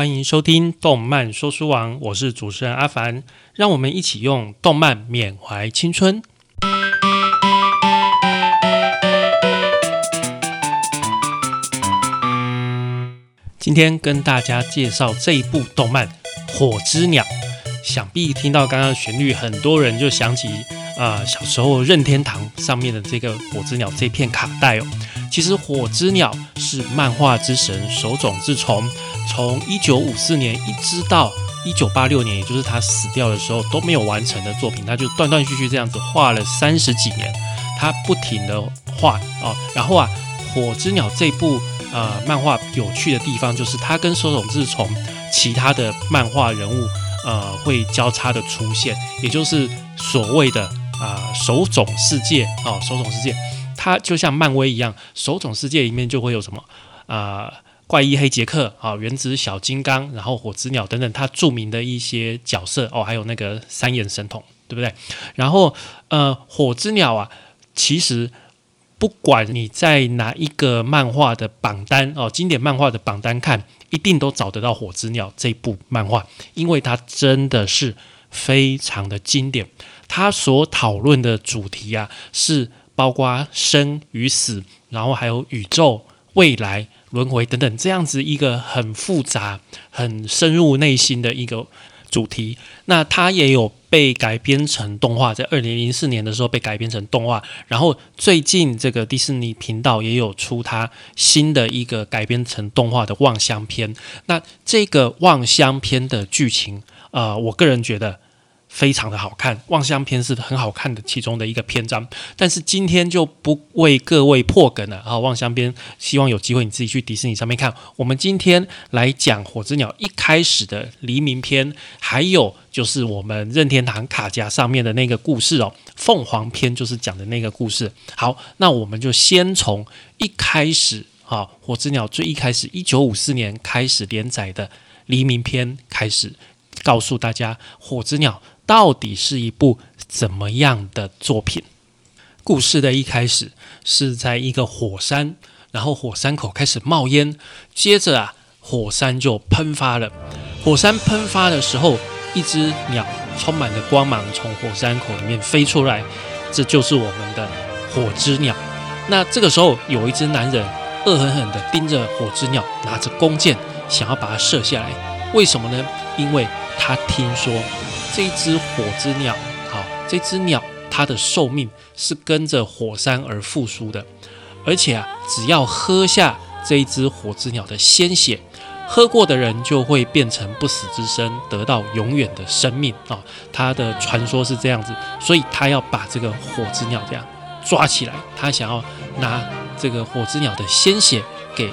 欢迎收听《动漫说书王》，我是主持人阿凡，让我们一起用动漫缅怀青春。今天跟大家介绍这一部动漫《火之鸟》，想必听到刚刚旋律，很多人就想起啊、小时候任天堂上面的这个《火之鸟》这片卡带哦。其实《火之鸟》是漫画之神手冢治虫从一九五四年一直到一九八六年，也就是他死掉的时候都没有完成的作品，他就断断续续这样子画了三十几年，他不停的画哦。然后啊，《火之鸟》这部呃漫画有趣的地方就是他跟手冢治虫其他的漫画人物呃会交叉的出现，也就是所谓的啊、手冢世界哦，手冢世界。它就像漫威一样，手冢世界里面就会有什么啊、怪异黑杰克啊、原子小金刚，然后火之鸟等等，它著名的一些角色哦，还有那个三眼神童，对不对？然后呃，火之鸟啊，其实不管你在哪一个漫画的榜单哦，经典漫画的榜单看，一定都找得到火之鸟这部漫画，因为它真的是非常的经典。它所讨论的主题啊，是包括生与死，然后还有宇宙、未来、轮回等等这样子一个很复杂、很深入内心的一个主题。那它也有被改编成动画，在二零零四年的时候被改编成动画，然后最近这个迪士尼频道也有出它新的一个改编成动画的《望乡篇》。那这个《望乡篇》的剧情，呃，我个人觉得。非常的好看，《望乡篇》是很好看的其中的一个篇章，但是今天就不为各位破梗了啊，《望乡篇》希望有机会你自己去迪士尼上面看。我们今天来讲《火之鸟》一开始的黎明篇，还有就是我们任天堂卡夹上面的那个故事哦，《凤凰篇》就是讲的那个故事。好，那我们就先从一开始啊，《火之鸟》最一开始一九五四年开始连载的黎明篇开始，告诉大家《火之鸟》。到底是一部怎么样的作品？故事的一开始是在一个火山，然后火山口开始冒烟，接着啊，火山就喷发了。火山喷发的时候，一只鸟充满着光芒从火山口里面飞出来，这就是我们的火之鸟。那这个时候，有一只男人恶狠狠地盯着火之鸟，拿着弓箭想要把它射下来。为什么呢？因为他听说。这只火之鸟，好，这只鸟它的寿命是跟着火山而复苏的，而且啊，只要喝下这一只火之鸟的鲜血，喝过的人就会变成不死之身，得到永远的生命啊。它的传说是这样子，所以他要把这个火之鸟这样抓起来，他想要拿这个火之鸟的鲜血给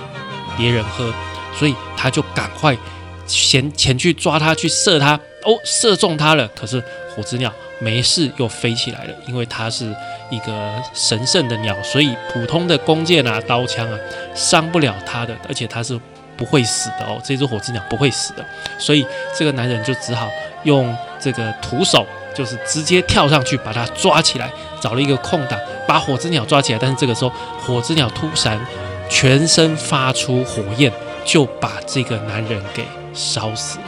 别人喝，所以他就赶快前前去抓它，去射它。哦，射中它了，可是火之鸟没事，又飞起来了，因为它是一个神圣的鸟，所以普通的弓箭啊、刀枪啊伤不了它的，而且它是不会死的哦。这只火之鸟不会死的，所以这个男人就只好用这个徒手，就是直接跳上去把它抓起来，找了一个空档把火之鸟抓起来。但是这个时候，火之鸟突然全身发出火焰，就把这个男人给烧死了。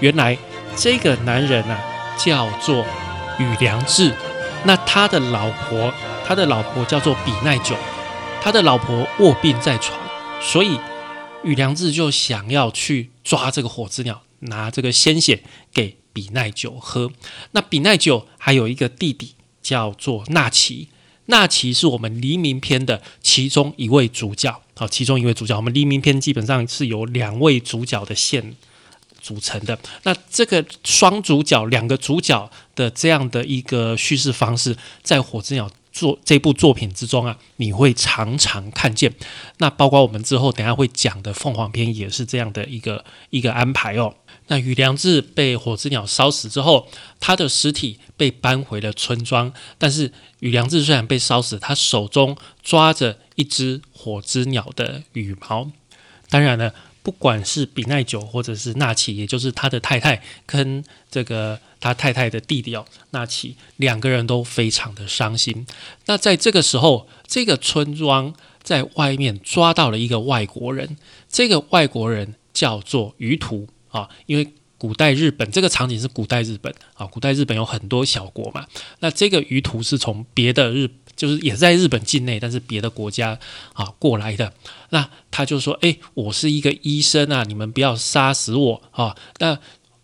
原来。这个男人啊，叫做宇良治。那他的老婆，他的老婆叫做比奈久。他的老婆卧病在床，所以宇良治就想要去抓这个火之鸟，拿这个鲜血给比奈久喝。那比奈久还有一个弟弟叫做纳奇，纳奇是我们黎明篇的其中一位主角。好，其中一位主角，我们黎明篇基本上是有两位主角的线。组成的那这个双主角两个主角的这样的一个叙事方式，在《火之鸟》作这部作品之中啊，你会常常看见。那包括我们之后等下会讲的《凤凰篇》也是这样的一个一个安排哦。那羽良志被火之鸟烧死之后，他的尸体被搬回了村庄。但是羽良志虽然被烧死，他手中抓着一只火之鸟的羽毛。当然了。不管是比奈久或者是纳奇，也就是他的太太跟这个他太太的弟弟哦，纳奇两个人都非常的伤心。那在这个时候，这个村庄在外面抓到了一个外国人，这个外国人叫做鱼图啊，因为古代日本这个场景是古代日本啊，古代日本有很多小国嘛，那这个鱼图是从别的日，就是也在日本境内，但是别的国家啊过来的，那他就说，哎，我是一个医生啊，你们不要杀死我啊，那。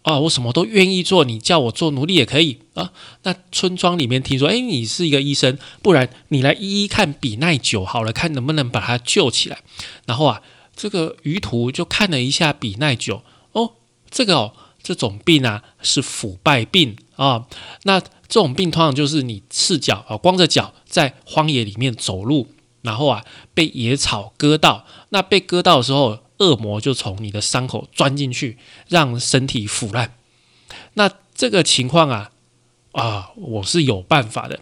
啊，我什么都愿意做，你叫我做奴隶也可以啊。那村庄里面听说，哎，你是一个医生，不然你来一一看比奈久好了，看能不能把他救起来。然后啊，这个鱼图就看了一下比奈久，哦，这个哦，这种病啊是腐败病啊。那这种病通常就是你赤脚啊，光着脚在荒野里面走路，然后啊被野草割到，那被割到的时候。恶魔就从你的伤口钻进去，让身体腐烂。那这个情况啊，啊，我是有办法的。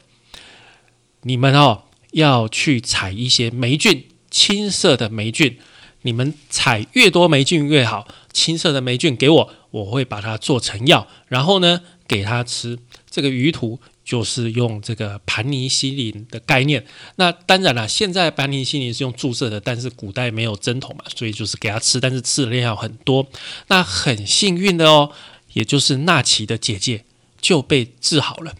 你们哦，要去采一些霉菌，青色的霉菌。你们采越多霉菌越好，青色的霉菌给我，我会把它做成药，然后呢，给它吃。这个鱼图。就是用这个盘尼西林的概念，那当然啦，现在盘尼西林是用注射的，但是古代没有针筒嘛，所以就是给它吃，但是吃的量要很多。那很幸运的哦，也就是纳奇的姐姐就被治好了。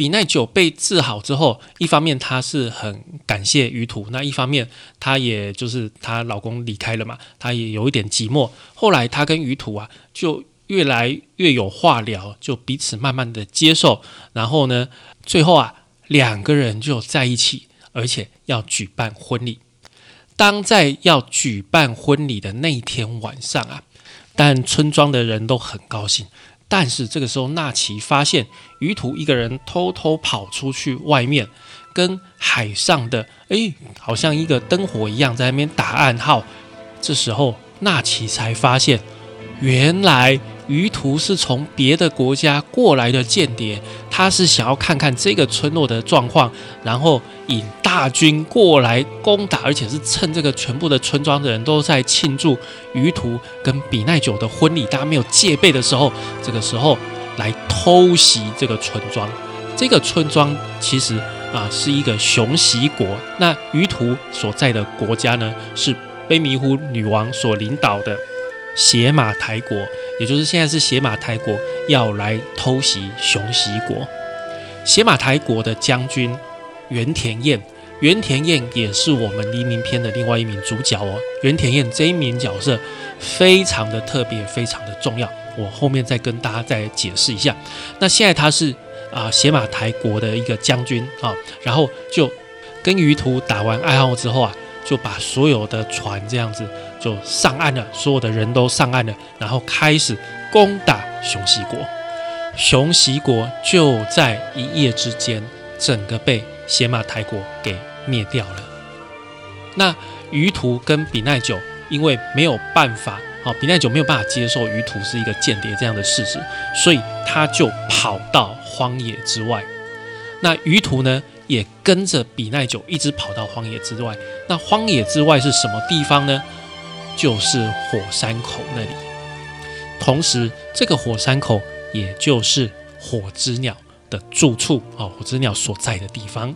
比奈久被治好之后，一方面她是很感谢鱼土，那一方面她也就是她老公离开了嘛，她也有一点寂寞。后来她跟鱼土啊就。越来越有话聊，就彼此慢慢的接受，然后呢，最后啊，两个人就在一起，而且要举办婚礼。当在要举办婚礼的那一天晚上啊，但村庄的人都很高兴。但是这个时候，纳奇发现鱼图一个人偷偷跑出去外面，跟海上的哎，好像一个灯火一样，在那边打暗号。这时候，纳奇才发现，原来。鱼图是从别的国家过来的间谍，他是想要看看这个村落的状况，然后引大军过来攻打，而且是趁这个全部的村庄的人都在庆祝鱼图跟比奈久的婚礼，大家没有戒备的时候，这个时候来偷袭这个村庄。这个村庄其实啊是一个熊袭国，那鱼图所在的国家呢是卑弥呼女王所领导的邪马台国。也就是现在是邪马台国要来偷袭熊袭国，邪马台国的将军原田彦，原田彦也是我们黎明篇的另外一名主角哦。原田彦这一名角色非常的特别，非常的重要，我后面再跟大家再解释一下。那现在他是啊邪马台国的一个将军啊，然后就跟鱼图打完暗号之后啊。就把所有的船这样子就上岸了，所有的人都上岸了，然后开始攻打熊袭国。熊袭国就在一夜之间，整个被邪马台国给灭掉了。那鱼图跟比奈久因为没有办法，好比奈久没有办法接受鱼图是一个间谍这样的事实，所以他就跑到荒野之外。那鱼图呢？也跟着比奈久一直跑到荒野之外。那荒野之外是什么地方呢？就是火山口那里。同时，这个火山口也就是火之鸟的住处啊，火之鸟所在的地方。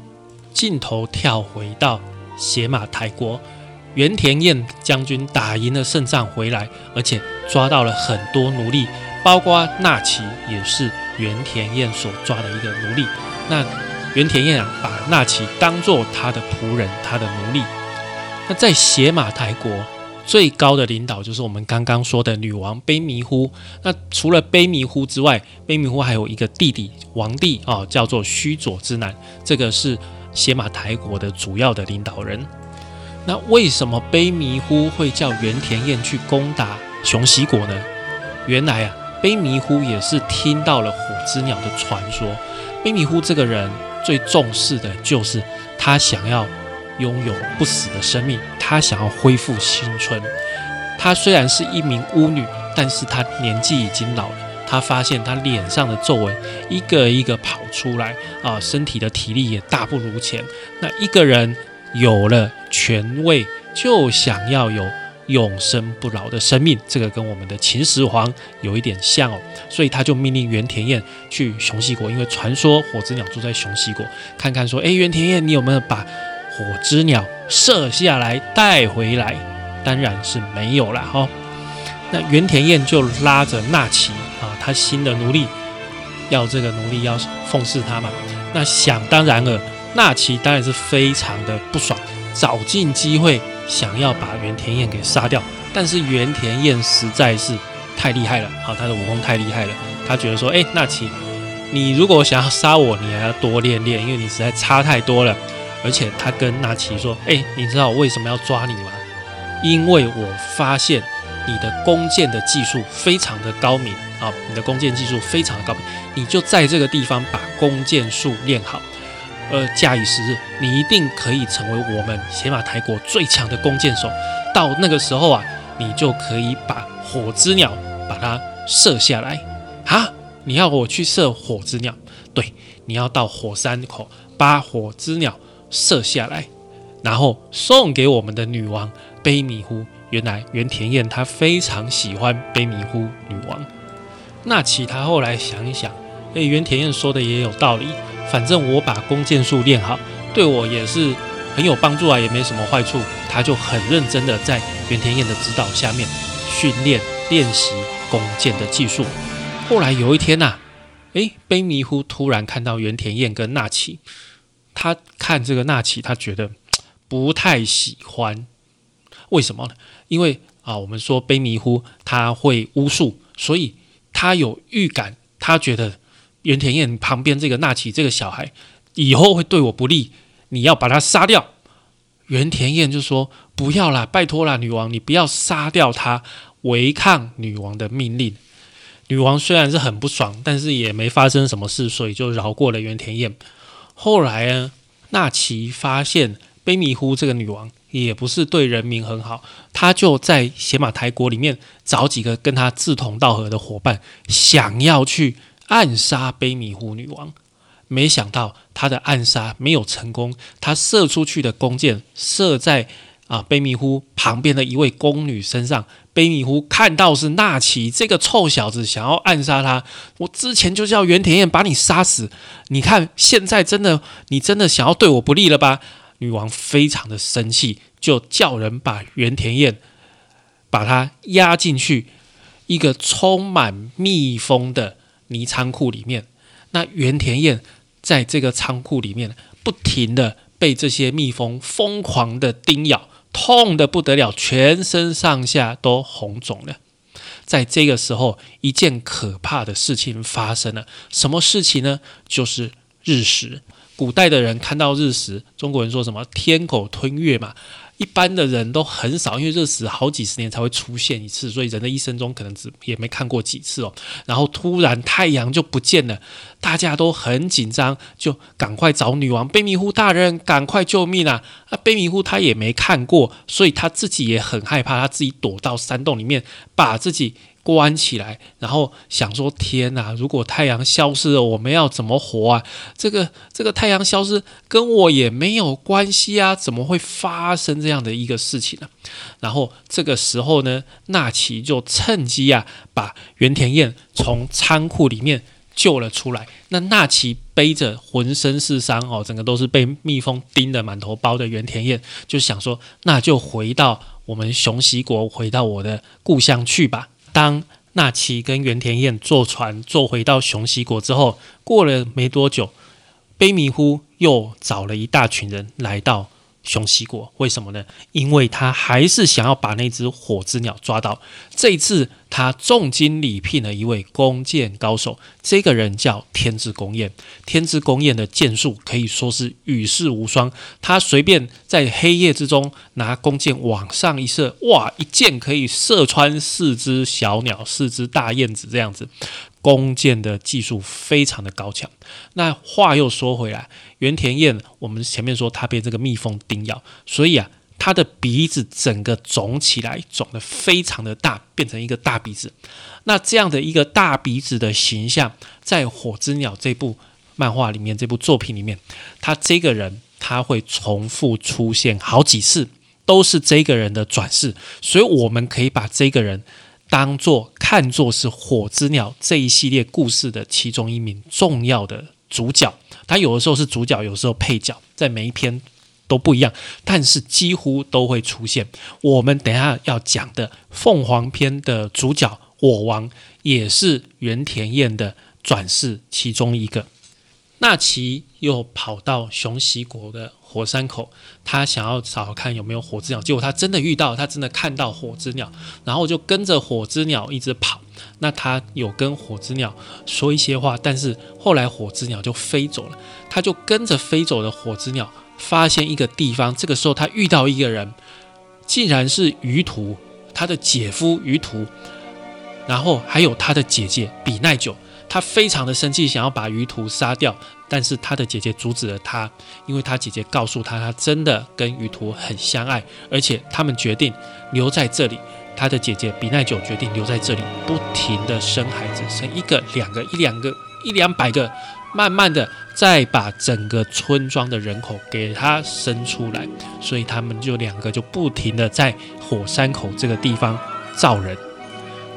镜头跳回到邪马台国，原田彦将军打赢了胜仗回来，而且抓到了很多奴隶，包括纳奇也是原田彦所抓的一个奴隶。那原田彦啊，把纳奇当做他的仆人，他的奴隶。那在邪马台国最高的领导就是我们刚刚说的女王卑弥呼。那除了卑弥呼之外，卑弥呼还有一个弟弟王帝啊，叫做须佐之男。这个是邪马台国的主要的领导人。那为什么卑弥呼会叫原田彦去攻打熊袭国呢？原来啊，卑弥呼也是听到了火之鸟的传说。卑弥呼这个人。最重视的就是他想要拥有不死的生命，他想要恢复青春。他虽然是一名巫女，但是他年纪已经老了。他发现他脸上的皱纹一个一个跑出来啊，身体的体力也大不如前。那一个人有了权位，就想要有。永生不老的生命，这个跟我们的秦始皇有一点像哦，所以他就命令袁田彦去熊袭国，因为传说火之鸟住在熊袭国，看看说，哎，原田彦，你有没有把火之鸟射下来带回来？当然是没有了哈。那原田彦就拉着纳奇啊，他新的奴隶，要这个奴隶要奉侍他嘛。那想当然了，纳奇当然是非常的不爽，找尽机会想要把原田彦给杀掉。但是原田彦实在是太厉害了，好，他的武功太厉害了，他觉得说，哎，纳奇。你如果想要杀我，你还要多练练，因为你实在差太多了。而且他跟纳奇说：“哎，你知道我为什么要抓你吗？因为我发现你的弓箭的技术非常的高明啊，你的弓箭技术非常的高明，你就在这个地方把弓箭术练好，呃，假以时日，你一定可以成为我们邪马台国最强的弓箭手。到那个时候啊，你就可以把火之鸟把它射下来啊。”你要我去射火之鸟，对，你要到火山口把火之鸟射下来，然后送给我们的女王悲迷糊。原来原田彦他非常喜欢悲迷糊女王。那其他后来想一想，哎，原田彦说的也有道理。反正我把弓箭术练好，对我也是很有帮助啊，也没什么坏处。他就很认真的在原田彦的指导下面训练练习弓箭的技术。后来有一天呐，诶，悲迷糊突然看到原田彦跟纳奇，他看这个纳奇，他觉得 不太喜欢。为什么呢？因为啊，我们说悲迷糊他会巫术，所以他有预感，他觉得原田燕旁边这个纳奇这个小孩以后会对我不利，你要把他杀掉。原田燕就说：“不要啦，拜托啦，女王，你不要杀掉他，违抗女王的命令。”女王虽然是很不爽，但是也没发生什么事，所以就饶过了原田燕。后来呢，纳奇发现贝米呼这个女王也不是对人民很好，他就在邪马台国里面找几个跟他志同道合的伙伴，想要去暗杀贝米呼女王。没想到他的暗杀没有成功，他射出去的弓箭射在。啊！卑弥呼旁边的一位宫女身上，卑弥呼看到是纳奇这个臭小子想要暗杀他。我之前就叫原田彦把你杀死，你看现在真的，你真的想要对我不利了吧？女王非常的生气，就叫人把原田彦把他压进去一个充满蜜蜂的泥仓库里面。那原田彦在这个仓库里面不停的被这些蜜蜂疯狂的叮咬。痛的不得了，全身上下都红肿了。在这个时候，一件可怕的事情发生了。什么事情呢？就是日食。古代的人看到日食，中国人说什么“天狗吞月”嘛。一般的人都很少，因为热死好几十年才会出现一次，所以人的一生中可能只也没看过几次哦。然后突然太阳就不见了，大家都很紧张，就赶快找女王贝米呼大人，赶快救命啊！啊，悲迷糊他也没看过，所以他自己也很害怕，他自己躲到山洞里面，把自己。关起来，然后想说：天哪！如果太阳消失了，我们要怎么活啊？这个这个太阳消失跟我也没有关系啊，怎么会发生这样的一个事情呢？然后这个时候呢，纳奇就趁机啊，把原田彦从仓库里面救了出来。那纳奇背着浑身是伤哦，整个都是被蜜蜂叮的满头包的原田彦，就想说：那就回到我们熊袭国，回到我的故乡去吧。当纳奇跟原田彦坐船坐回到熊西国之后，过了没多久，卑弥呼又找了一大群人来到。熊西国为什么呢？因为他还是想要把那只火之鸟抓到。这一次，他重金礼聘了一位弓箭高手，这个人叫天之弓彦。天之弓彦的箭术可以说是与世无双。他随便在黑夜之中拿弓箭往上一射，哇，一箭可以射穿四只小鸟、四只大燕子这样子。弓箭的技术非常的高强。那话又说回来，原田彦，我们前面说他被这个蜜蜂叮咬，所以啊，他的鼻子整个肿起来，肿得非常的大，变成一个大鼻子。那这样的一个大鼻子的形象，在《火之鸟》这部漫画里面，这部作品里面，他这个人他会重复出现好几次，都是这个人的转世，所以我们可以把这个人。当做看作是《火之鸟》这一系列故事的其中一名重要的主角，他有的时候是主角，有时候配角，在每一篇都不一样，但是几乎都会出现。我们等下要讲的凤凰篇的主角我王，也是原田彦的转世其中一个。那其又跑到熊袭国的火山口，他想要找看有没有火之鸟。结果他真的遇到，他真的看到火之鸟，然后就跟着火之鸟一直跑。那他有跟火之鸟说一些话，但是后来火之鸟就飞走了。他就跟着飞走的火之鸟，发现一个地方。这个时候他遇到一个人，竟然是鱼图，他的姐夫鱼图，然后还有他的姐姐比奈久。他非常的生气，想要把鱼图杀掉，但是他的姐姐阻止了他，因为他姐姐告诉他，他真的跟鱼图很相爱，而且他们决定留在这里。他的姐姐比奈久决定留在这里，不停的生孩子，生一个、两个、一两个、一两百个，慢慢的再把整个村庄的人口给他生出来，所以他们就两个就不停的在火山口这个地方造人。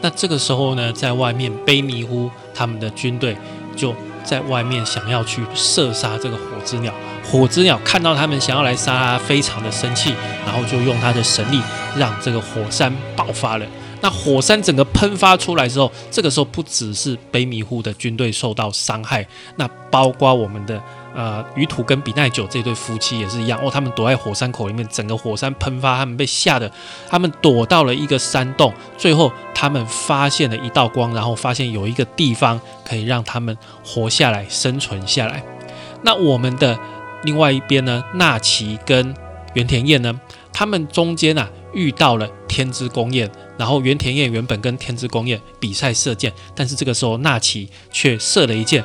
那这个时候呢，在外面悲迷糊，他们的军队就在外面想要去射杀这个火之鸟。火之鸟看到他们想要来杀，非常的生气，然后就用他的神力让这个火山爆发了。那火山整个喷发出来之后，这个时候不只是悲迷糊的军队受到伤害，那包括我们的。呃，鱼土跟比奈久这对夫妻也是一样哦，他们躲在火山口里面，整个火山喷发，他们被吓得，他们躲到了一个山洞，最后他们发现了一道光，然后发现有一个地方可以让他们活下来、生存下来。那我们的另外一边呢，纳奇跟原田彦呢，他们中间啊遇到了天之宫彦，然后原田彦原本跟天之宫彦比赛射箭，但是这个时候纳奇却射了一箭。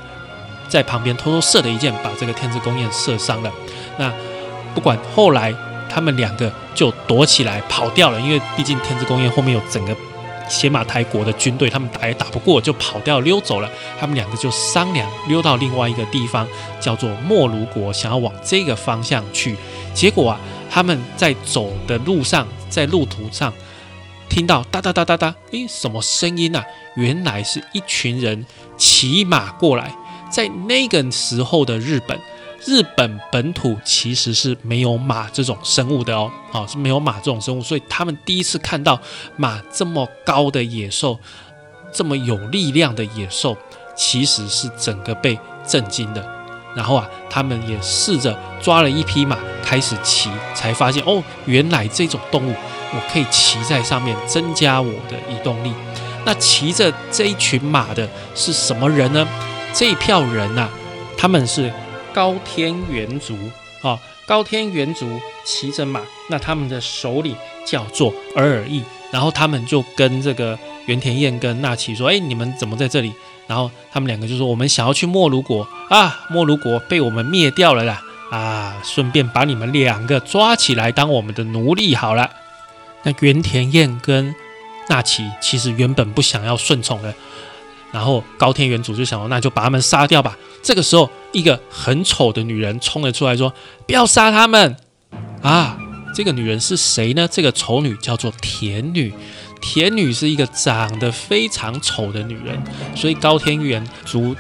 在旁边偷偷射了一箭，把这个天之宫宴射伤了。那不管后来他们两个就躲起来跑掉了，因为毕竟天之宫宴后面有整个邪马台国的军队，他们打也打不过，就跑掉溜走了。他们两个就商量溜到另外一个地方，叫做莫卢国，想要往这个方向去。结果啊，他们在走的路上，在路途上听到哒哒哒哒哒，诶，什么声音啊？原来是一群人骑马过来。在那个时候的日本，日本本土其实是没有马这种生物的哦，好是没有马这种生物，所以他们第一次看到马这么高的野兽，这么有力量的野兽，其实是整个被震惊的。然后啊，他们也试着抓了一匹马开始骑，才发现哦，原来这种动物我可以骑在上面，增加我的移动力。那骑着这一群马的是什么人呢？这一票人呐，他们是高天元族啊，高天元族骑着马，那他们的首领叫做尔尔义，然后他们就跟这个原田彦跟纳奇说：“哎，你们怎么在这里？”然后他们两个就说：“我们想要去莫卢国啊，莫卢国被我们灭掉了啦啊，顺便把你们两个抓起来当我们的奴隶好了。”那原田彦跟纳奇其实原本不想要顺从的。然后高天元主就想说，那就把他们杀掉吧。这个时候，一个很丑的女人冲了出来，说：“不要杀他们！”啊，这个女人是谁呢？这个丑女叫做田女。田女是一个长得非常丑的女人，所以高天元主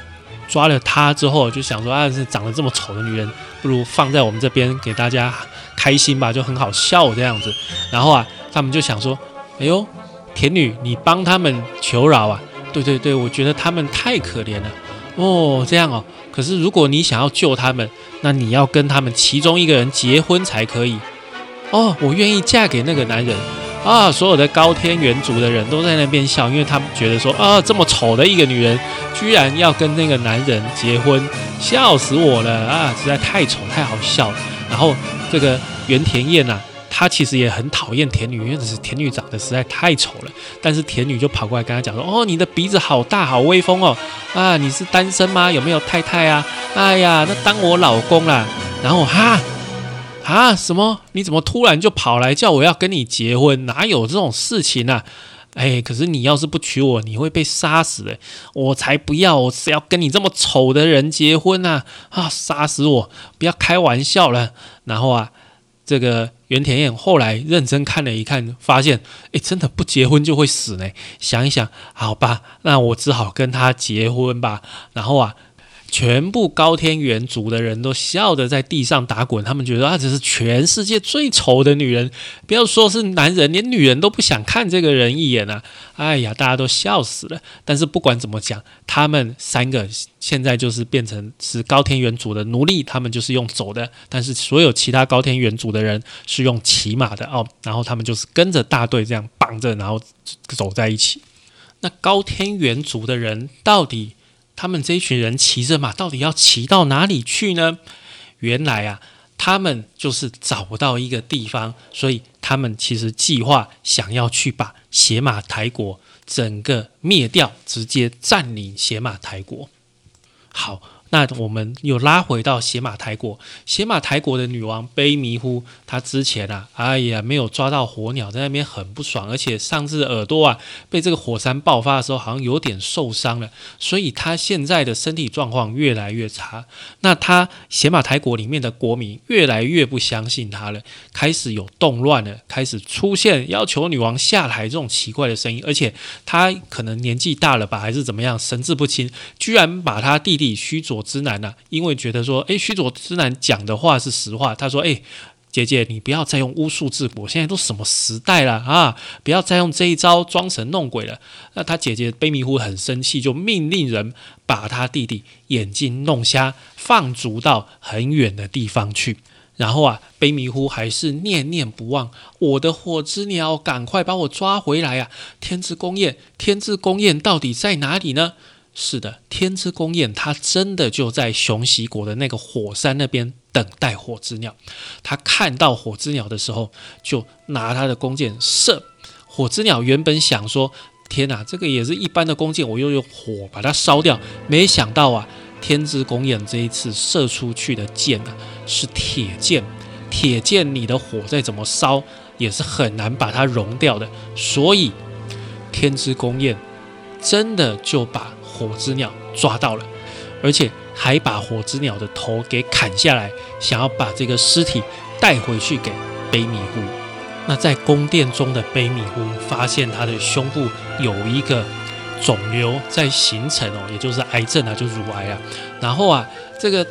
抓了她之后，就想说：“啊，是长得这么丑的女人，不如放在我们这边给大家开心吧，就很好笑这样子。”然后啊，他们就想说：“哎呦，田女，你帮他们求饶啊！”对对对，我觉得他们太可怜了哦，这样哦。可是如果你想要救他们，那你要跟他们其中一个人结婚才可以哦。我愿意嫁给那个男人啊！所有的高天元族的人都在那边笑，因为他们觉得说啊，这么丑的一个女人，居然要跟那个男人结婚，笑死我了啊！实在太丑，太好笑了。然后这个原田彦呐。他其实也很讨厌田女，因为只是田女长得实在太丑了。但是田女就跑过来跟他讲说：“哦，你的鼻子好大，好威风哦！啊，你是单身吗？有没有太太啊？哎呀，那当我老公啦！然后哈啊什么？你怎么突然就跑来叫我要跟你结婚？哪有这种事情啊？哎，可是你要是不娶我，你会被杀死的。我才不要！我是要跟你这么丑的人结婚啊！啊，杀死我！不要开玩笑了。然后啊。这个袁田燕后来认真看了一看，发现，哎，真的不结婚就会死呢。想一想，好吧，那我只好跟他结婚吧。然后啊，全部高天原族的人都笑得在地上打滚，他们觉得啊，这是全世界最丑的女人，不要说是男人，连女人都不想看这个人一眼啊！哎呀，大家都笑死了。但是不管怎么讲，他们三个现在就是变成是高天原族的奴隶，他们就是用走的，但是所有其他高天原族的人是用骑马的哦，然后他们就是跟着大队这样绑着，然后走在一起。那高天原族的人到底？他们这一群人骑着马，到底要骑到哪里去呢？原来啊，他们就是找不到一个地方，所以他们其实计划想要去把邪马台国整个灭掉，直接占领邪马台国。好。那我们又拉回到邪马台国，邪马台国的女王卑弥呼，她之前啊，哎呀，没有抓到火鸟，在那边很不爽，而且上次耳朵啊被这个火山爆发的时候，好像有点受伤了，所以她现在的身体状况越来越差。那她邪马台国里面的国民越来越不相信她了，开始有动乱了，开始出现要求女王下台这种奇怪的声音，而且她可能年纪大了吧，还是怎么样，神志不清，居然把她弟弟须佐。之男呢？因为觉得说，哎，须佐之男讲的话是实话。他说，哎，姐姐，你不要再用巫术治国，现在都什么时代了啊？不要再用这一招装神弄鬼了。那他姐姐卑弥呼很生气，就命令人把他弟弟眼睛弄瞎，放逐到很远的地方去。然后啊，卑弥呼还是念念不忘，我的火之鸟，赶快把我抓回来啊！天之宫宴，天之宫宴到底在哪里呢？是的，天之宫宴，他真的就在熊袭国的那个火山那边等待火之鸟。他看到火之鸟的时候，就拿他的弓箭射。火之鸟原本想说：“天哪，这个也是一般的弓箭，我又用火把它烧掉。”没想到啊，天之宫宴这一次射出去的箭呢，是铁箭。铁箭，你的火再怎么烧，也是很难把它融掉的。所以，天之宫宴真的就把。火之鸟抓到了，而且还把火之鸟的头给砍下来，想要把这个尸体带回去给卑弥呼。那在宫殿中的卑弥呼发现他的胸部有一个肿瘤在形成哦，也就是癌症啊，就乳癌啊。然后啊，这个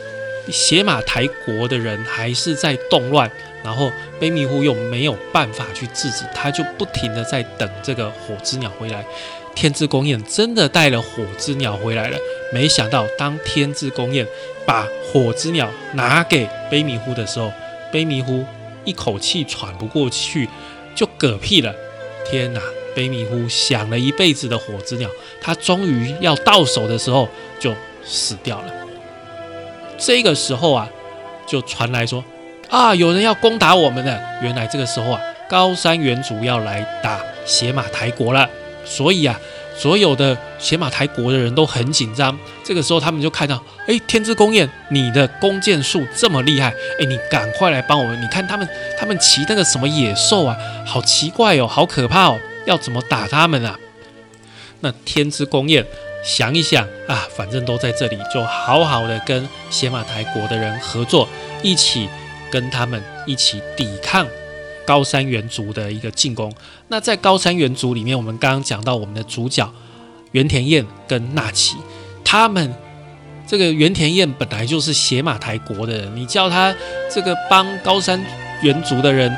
邪马台国的人还是在动乱，然后卑弥呼又没有办法去制止，他就不停的在等这个火之鸟回来。天之宫宴真的带了火之鸟回来了，没想到当天之宫宴把火之鸟拿给卑弥呼的时候，卑弥呼一口气喘不过去，就嗝屁了。天哪！卑弥呼想了一辈子的火之鸟，他终于要到手的时候就死掉了。这个时候啊，就传来说啊，有人要攻打我们了。原来这个时候啊，高山原主要来打邪马台国了。所以啊，所有的邪马台国的人都很紧张。这个时候，他们就看到，哎，天之宫宴，你的弓箭术这么厉害，哎，你赶快来帮我们。你看他们，他们骑那个什么野兽啊，好奇怪哦，好可怕哦，要怎么打他们啊？那天之宫宴想一想啊，反正都在这里，就好好的跟邪马台国的人合作，一起跟他们一起抵抗。高山原族的一个进攻。那在高山原族里面，我们刚刚讲到我们的主角原田彦跟纳奇，他们这个原田彦本来就是邪马台国的人，你叫他这个帮高山原族的人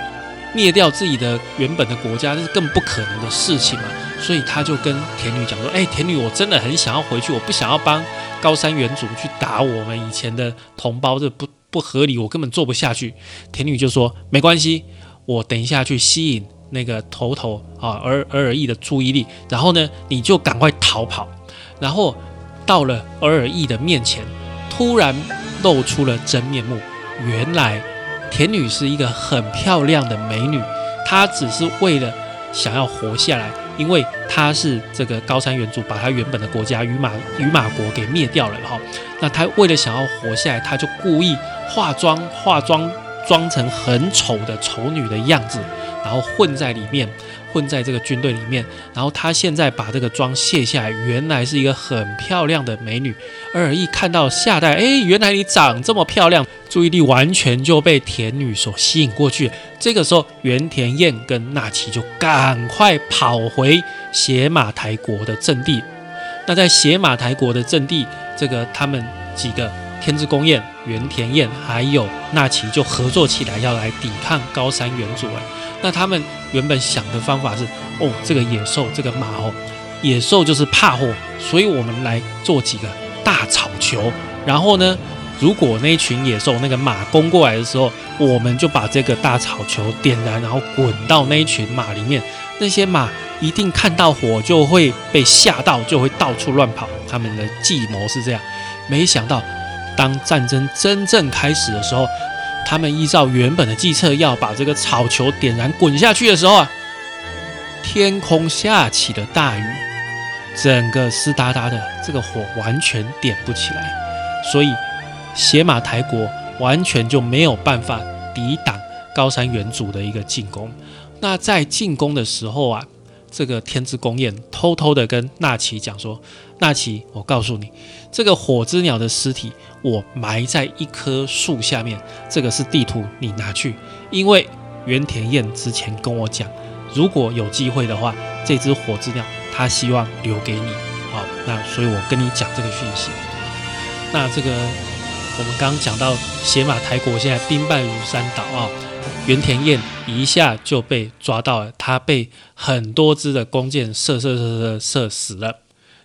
灭掉自己的原本的国家，这是更不可能的事情嘛。所以他就跟田女讲说：“哎，田女，我真的很想要回去，我不想要帮高山原族去打我们以前的同胞，这不不合理，我根本做不下去。”田女就说：“没关系。”我等一下去吸引那个头头啊，尔尔尔义的注意力，然后呢，你就赶快逃跑。然后到了尔尔义的面前，突然露出了真面目。原来田女是一个很漂亮的美女，她只是为了想要活下来，因为她是这个高山原主，把她原本的国家与马与马国给灭掉了哈。那她为了想要活下来，她就故意化妆化妆。装成很丑的丑女的样子，然后混在里面，混在这个军队里面。然后她现在把这个妆卸下来，原来是一个很漂亮的美女。而一看到夏代，哎，原来你长这么漂亮，注意力完全就被田女所吸引过去。这个时候，原田彦跟纳奇就赶快跑回邪马台国的阵地。那在邪马台国的阵地，这个他们几个天之宫彦、原田彦还有纳奇就合作起来，要来抵抗高山元祖哎。那他们原本想的方法是：哦，这个野兽，这个马哦，野兽就是怕火，所以我们来做几个大草球，然后呢？如果那群野兽那个马攻过来的时候，我们就把这个大草球点燃，然后滚到那一群马里面。那些马一定看到火就会被吓到，就会到处乱跑。他们的计谋是这样。没想到，当战争真正开始的时候，他们依照原本的计策要把这个草球点燃滚下去的时候啊，天空下起了大雨，整个湿哒哒的，这个火完全点不起来，所以。邪马台国完全就没有办法抵挡高山元祖的一个进攻。那在进攻的时候啊，这个天之宫宴偷偷的跟纳奇讲说：“纳奇，我告诉你，这个火之鸟的尸体我埋在一棵树下面。这个是地图，你拿去。因为原田彦之前跟我讲，如果有机会的话，这只火之鸟他希望留给你。好，那所以我跟你讲这个讯息。那这个。”我们刚刚讲到邪马台国现在兵败如山倒啊，原田彦一下就被抓到了，他被很多支的弓箭射射射射射死了，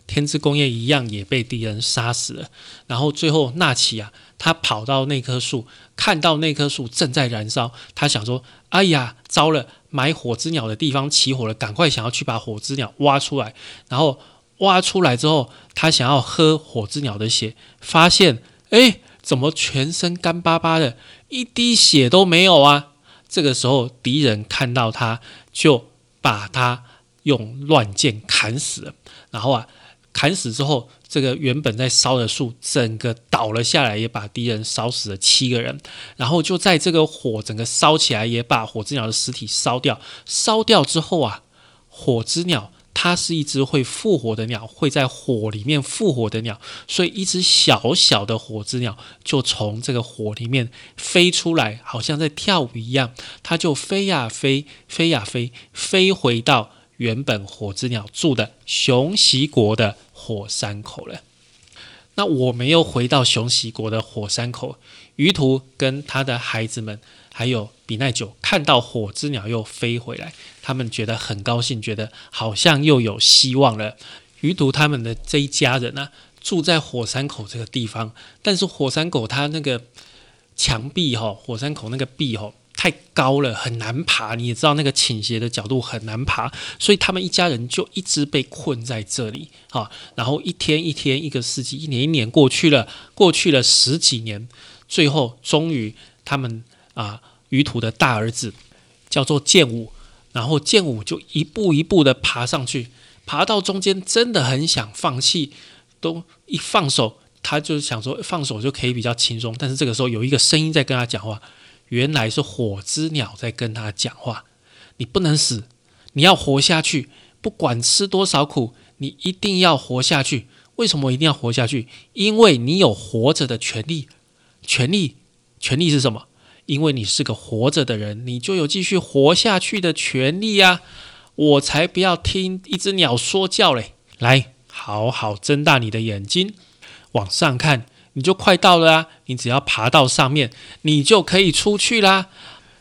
天之弓彦一样也被敌人杀死了。然后最后纳奇啊，他跑到那棵树，看到那棵树正在燃烧，他想说：“哎呀，糟了，埋火之鸟的地方起火了，赶快想要去把火之鸟挖出来。”然后挖出来之后，他想要喝火之鸟的血，发现哎。怎么全身干巴巴的，一滴血都没有啊？这个时候敌人看到他，就把他用乱箭砍死了。然后啊，砍死之后，这个原本在烧的树整个倒了下来，也把敌人烧死了七个人。然后就在这个火整个烧起来，也把火之鸟的尸体烧掉。烧掉之后啊，火之鸟。它是一只会复活的鸟，会在火里面复活的鸟，所以一只小小的火之鸟就从这个火里面飞出来，好像在跳舞一样，它就飞呀飞，飞呀飞，飞回到原本火之鸟住的熊袭国的火山口了。那我们又回到熊袭国的火山口，于途跟他的孩子们。还有比奈久看到火之鸟又飞回来，他们觉得很高兴，觉得好像又有希望了。于独他们的这一家人呢，住在火山口这个地方，但是火山口它那个墙壁哈，火山口那个壁哈太高了，很难爬。你也知道那个倾斜的角度很难爬，所以他们一家人就一直被困在这里啊。然后一天一天，一个世纪，一年一年过去了，过去了十几年，最后终于他们。啊，于途的大儿子叫做剑武，然后剑武就一步一步的爬上去，爬到中间真的很想放弃，都一放手，他就想说放手就可以比较轻松。但是这个时候有一个声音在跟他讲话，原来是火之鸟在跟他讲话：你不能死，你要活下去，不管吃多少苦，你一定要活下去。为什么一定要活下去？因为你有活着的权利，权利，权利是什么？因为你是个活着的人，你就有继续活下去的权利呀！我才不要听一只鸟说教嘞！来，好好睁大你的眼睛，往上看，你就快到了啊！你只要爬到上面，你就可以出去啦。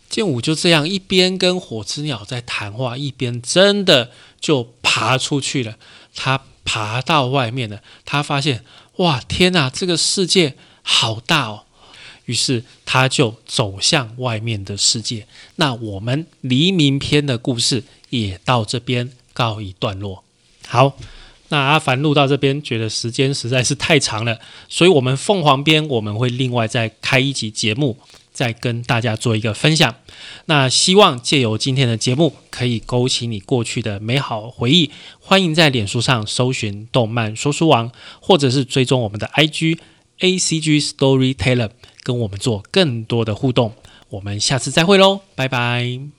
剑舞就这样一边跟火之鸟在谈话，一边真的就爬出去了。他爬到外面了，他发现，哇，天哪，这个世界好大哦！于是他就走向外面的世界。那我们黎明篇的故事也到这边告一段落。好，那阿凡录到这边，觉得时间实在是太长了，所以我们凤凰边我们会另外再开一集节目，再跟大家做一个分享。那希望借由今天的节目，可以勾起你过去的美好回忆。欢迎在脸书上搜寻“动漫说书王”，或者是追踪我们的 IG ACG Storyteller。跟我们做更多的互动，我们下次再会喽，拜拜。